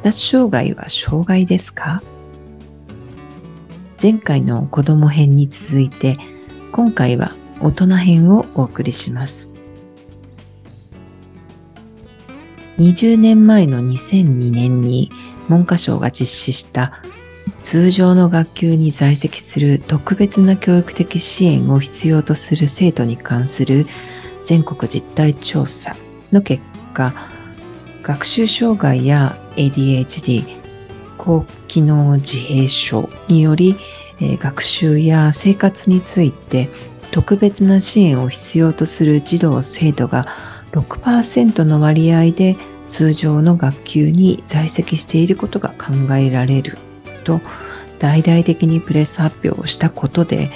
発達障害は障害ですか前回の子供編に続いて今回は大人編をお送りします。20年前の2002年に文科省が実施した通常の学級に在籍する特別な教育的支援を必要とする生徒に関する全国実態調査の結果、学習障害や ADHD、高機能自閉症によりえ学習や生活について特別な支援を必要とする児童生徒が6%の割合で通常の学級に在籍していることが考えられる。と大々的にプレス発表をしたことで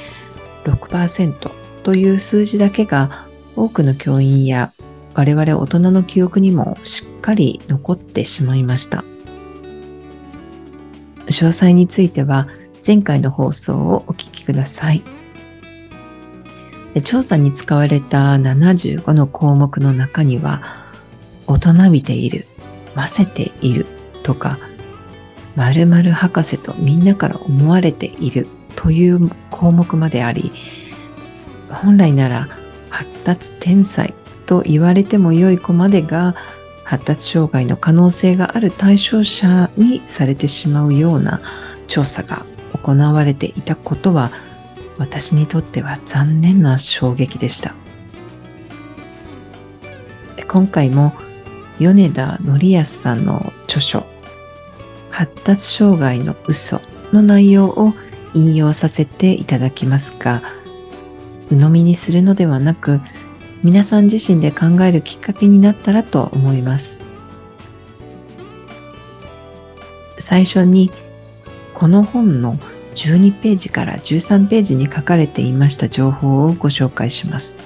6%という数字だけが多くの教員や我々大人の記憶にもしっかり残ってしまいました。詳細については前回の放送をお聞きください。調査に使われた75の項目の中には、大人びている、ませているとか、〇〇博士とみんなから思われているという項目まであり、本来なら発達天才と言われても良い子までが発達障害の可能性がある対象者にされてしまうような調査が行われていたことは私にとっては残念な衝撃でした。今回も米田則康さんの著書発達障害の嘘の内容を引用させていただきますが鵜呑みにするのではなく皆さん自身で考えるきっかけになったらと思います最初にこの本の12ページから13ページに書かれていました情報をご紹介します。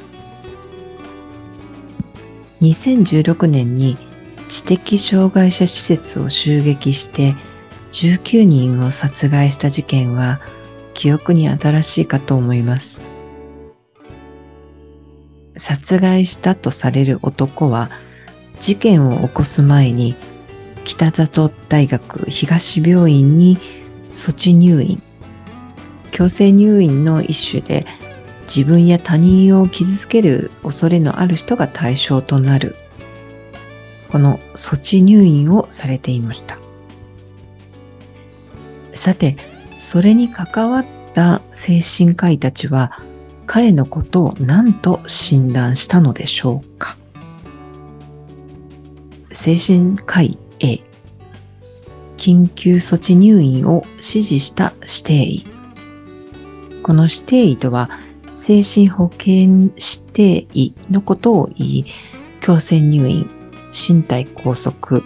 2016年に知的障害者施設を襲撃して19人を殺害した事件は記憶に新しいかと思います。殺害したとされる男は事件を起こす前に北里大学東病院に措置入院強制入院の一種で自分や他人を傷つける恐れのある人が対象となる。この措置入院をされていました。さてそれに関わった精神科医たちは彼のことを何と診断したのでしょうか？精神科医 A 緊急措置入院を指示した指定医。この指定医とは精神保健指定医のことを言い、強制入院、身体拘束、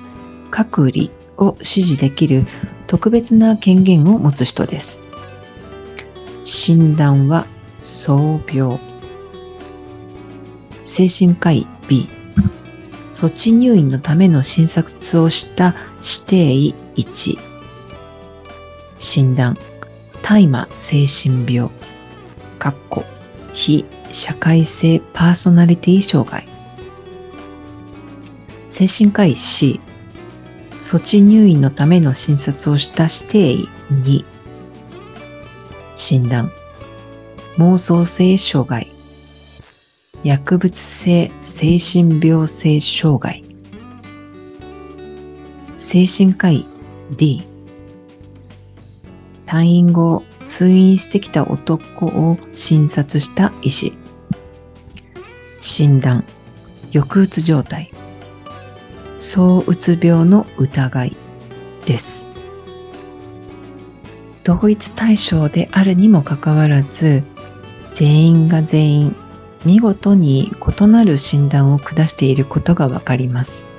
隔離を指示できる特別な権限を持つ人です。診断は創病。精神科医 B。措置入院のための診察をした指定医1。診断。大麻精神病、かっこ非社会性パーソナリティ障害、精神科医 C、措置入院のための診察をした指定医2、診断、妄想性障害、薬物性精神病性障害、精神科医 D、退院後通院してきた男を診察した医師。診断。抑うつ状態。躁うつ病の疑いです。同一対象であるにもかかわらず全員が全員見事に異なる診断を下していることがわかります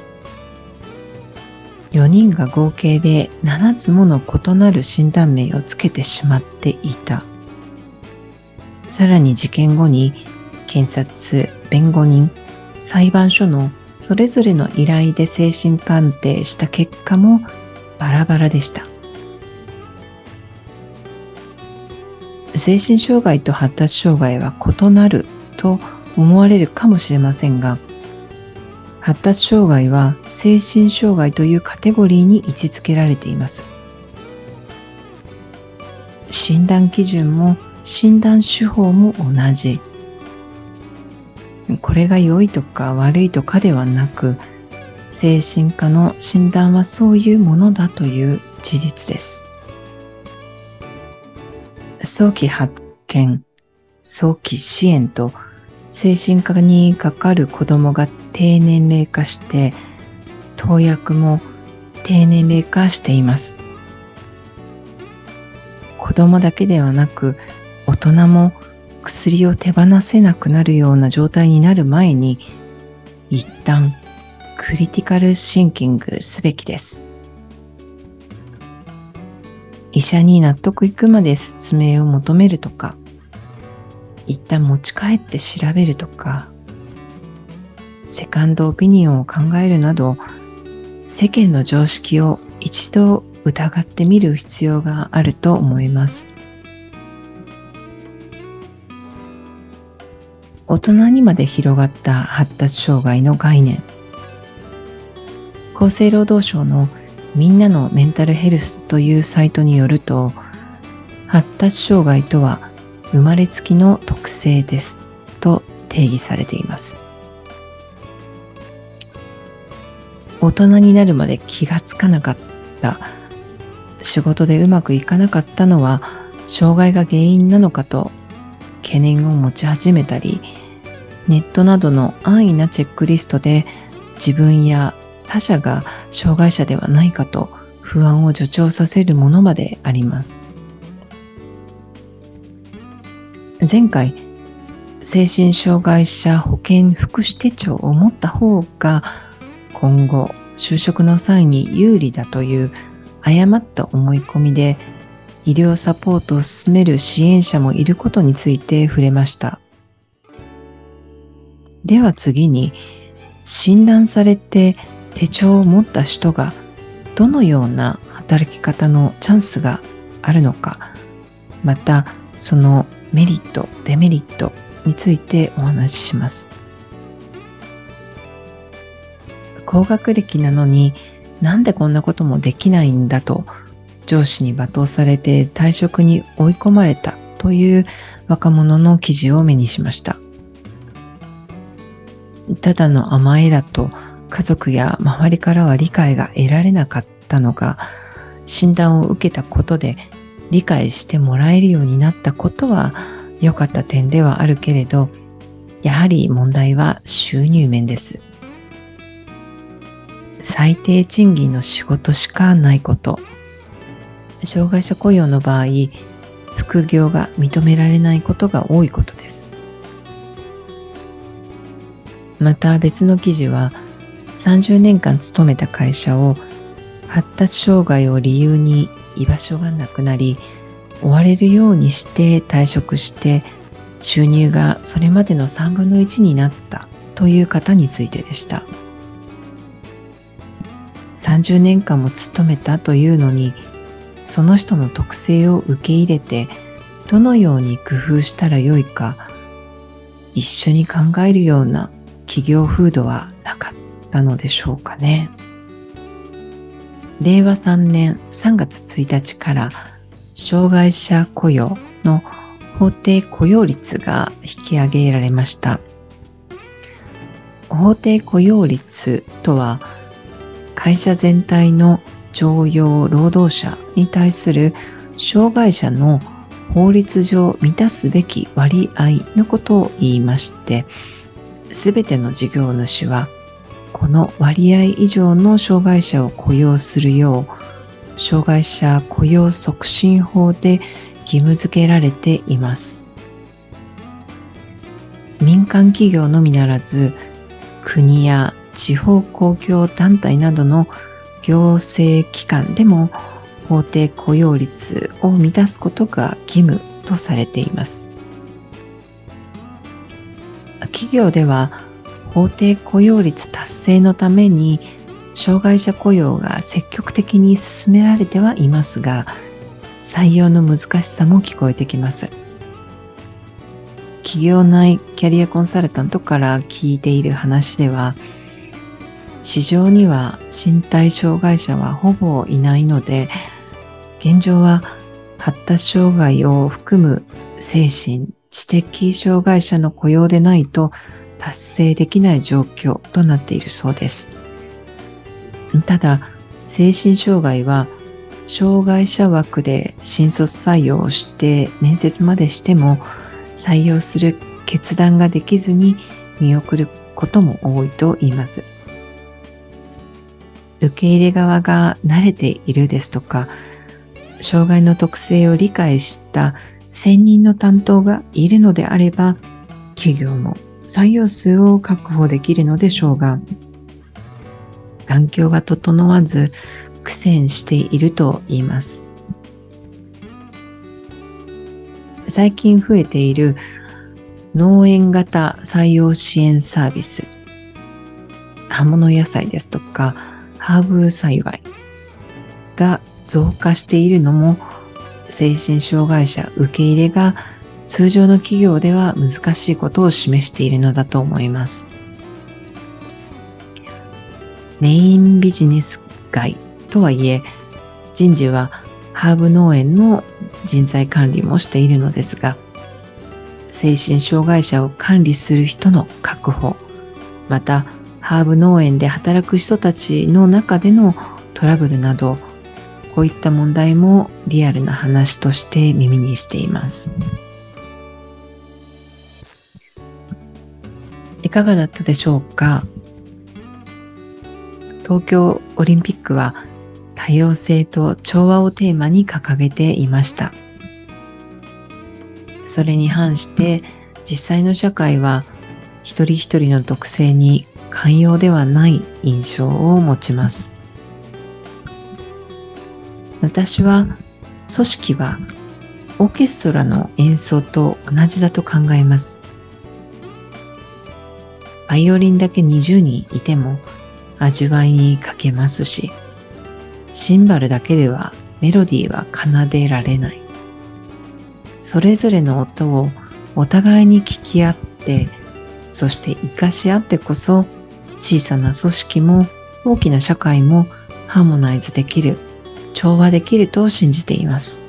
4人が合計で7つもの異なる診断名をつけてしまっていた。さらに事件後に検察、弁護人、裁判所のそれぞれの依頼で精神鑑定した結果もバラバラでした。精神障害と発達障害は異なると思われるかもしれませんが、発達障害は精神障害というカテゴリーに位置づけられています。診断基準も診断手法も同じ。これが良いとか悪いとかではなく、精神科の診断はそういうものだという事実です。早期発見、早期支援と精神科にかかる子供が低年齢化して投薬も低年齢化しています。子供だけではなく大人も薬を手放せなくなるような状態になる前に一旦クリティカルシンキングすべきです。医者に納得いくまで説明を求めるとか一旦持ち帰って調べるとかセカンドオピニオンを考えるなど世間の常識を一度疑ってみる必要があると思います。大人にまで広がった発達障害の概念。厚生労働省のみんなのメンタルヘルスというサイトによると発達障害とは生まれつきの特性ですと定義されています。大人になるまで気がつかなかった。仕事でうまくいかなかったのは障害が原因なのかと懸念を持ち始めたりネットなどの安易なチェックリストで自分や他者が障害者ではないかと不安を助長させるものまであります前回精神障害者保健福祉手帳を持った方が今後就職の際に有利だという誤った思い込みで医療サポートを進める支援者もいることについて触れました。では次に診断されて手帳を持った人がどのような働き方のチャンスがあるのかまたそのメリットデメリットについてお話しします。高学歴なのになんでこんなこともできないんだと上司に罵倒されて退職に追い込まれたという若者の記事を目にしました。ただの甘えだと家族や周りからは理解が得られなかったのが診断を受けたことで理解してもらえるようになったことは良かった点ではあるけれどやはり問題は収入面です。最低賃金の仕事しかないこと障害者雇用の場合副業が認められないことが多いことですまた別の記事は30年間勤めた会社を発達障害を理由に居場所がなくなり追われるようにして退職して収入がそれまでの3分の1になったという方についてでした。30年間も勤めたというのにその人の特性を受け入れてどのように工夫したらよいか一緒に考えるような企業風土はなかったたのでしょうかね。令和3年3月1日から障害者雇用の法定雇用率が引き上げられました。法定雇用率とは会社全体の常用労働者に対する障害者の法律上満たすべき割合のことを言いまして、すべての事業主はこの割合以上の障害者を雇用するよう、障害者雇用促進法で義務付けられています。民間企業のみならず、国や地方公共団体などの行政機関でも法定雇用率を満たすことが義務とされています。企業では法定雇用率達成のために障害者雇用が積極的に進められてはいますが採用の難しさも聞こえてきます。企業内キャリアコンサルタントから聞いている話では市場には身体障害者はほぼいないので現状は発達障害を含む精神知的障害者の雇用でないと達成できない状況となっているそうです。ただ、精神障害は障害者枠で新卒採用をして面接までしても採用する決断ができずに見送ることも多いと言います。受け入れ側が慣れているですとか、障害の特性を理解した専任の担当がいるのであれば、企業も採用数を確保できるのでしょうが、環境が整わず苦戦していると言います。最近増えている農園型採用支援サービス、葉物野菜ですとかハーブ栽培が増加しているのも精神障害者受け入れが通常の企業では難しいことを示しているのだと思います。メインビジネス街とはいえ、人事はハーブ農園の人材管理もしているのですが、精神障害者を管理する人の確保、またハーブ農園で働く人たちの中でのトラブルなど、こういった問題もリアルな話として耳にしています。かがだったでしょうか？東京オリンピックは多様性と調和をテーマに掲げていました。それに反して実際の社会は一人一人の特性に寛容ではない印象を持ちます。私は組織はオーケストラの演奏と同じだと考えます。バイオリンだけ20人いても味わいに欠けますし、シンバルだけではメロディーは奏でられない。それぞれの音をお互いに聞き合って、そして活かし合ってこそ小さな組織も大きな社会もハーモナイズできる、調和できると信じています。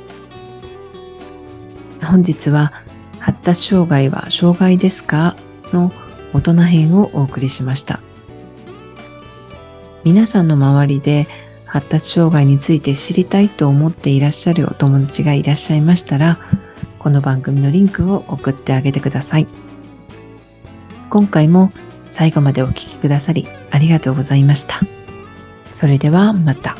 本日は発達障害は障害ですか？の大人編をお送りしました。皆さんの周りで発達障害について知りたいと思っていらっしゃるお友達がいらっしゃいましたら、この番組のリンクを送ってあげてください。今回も最後までお聴きくださりありがとうございました。それではまた。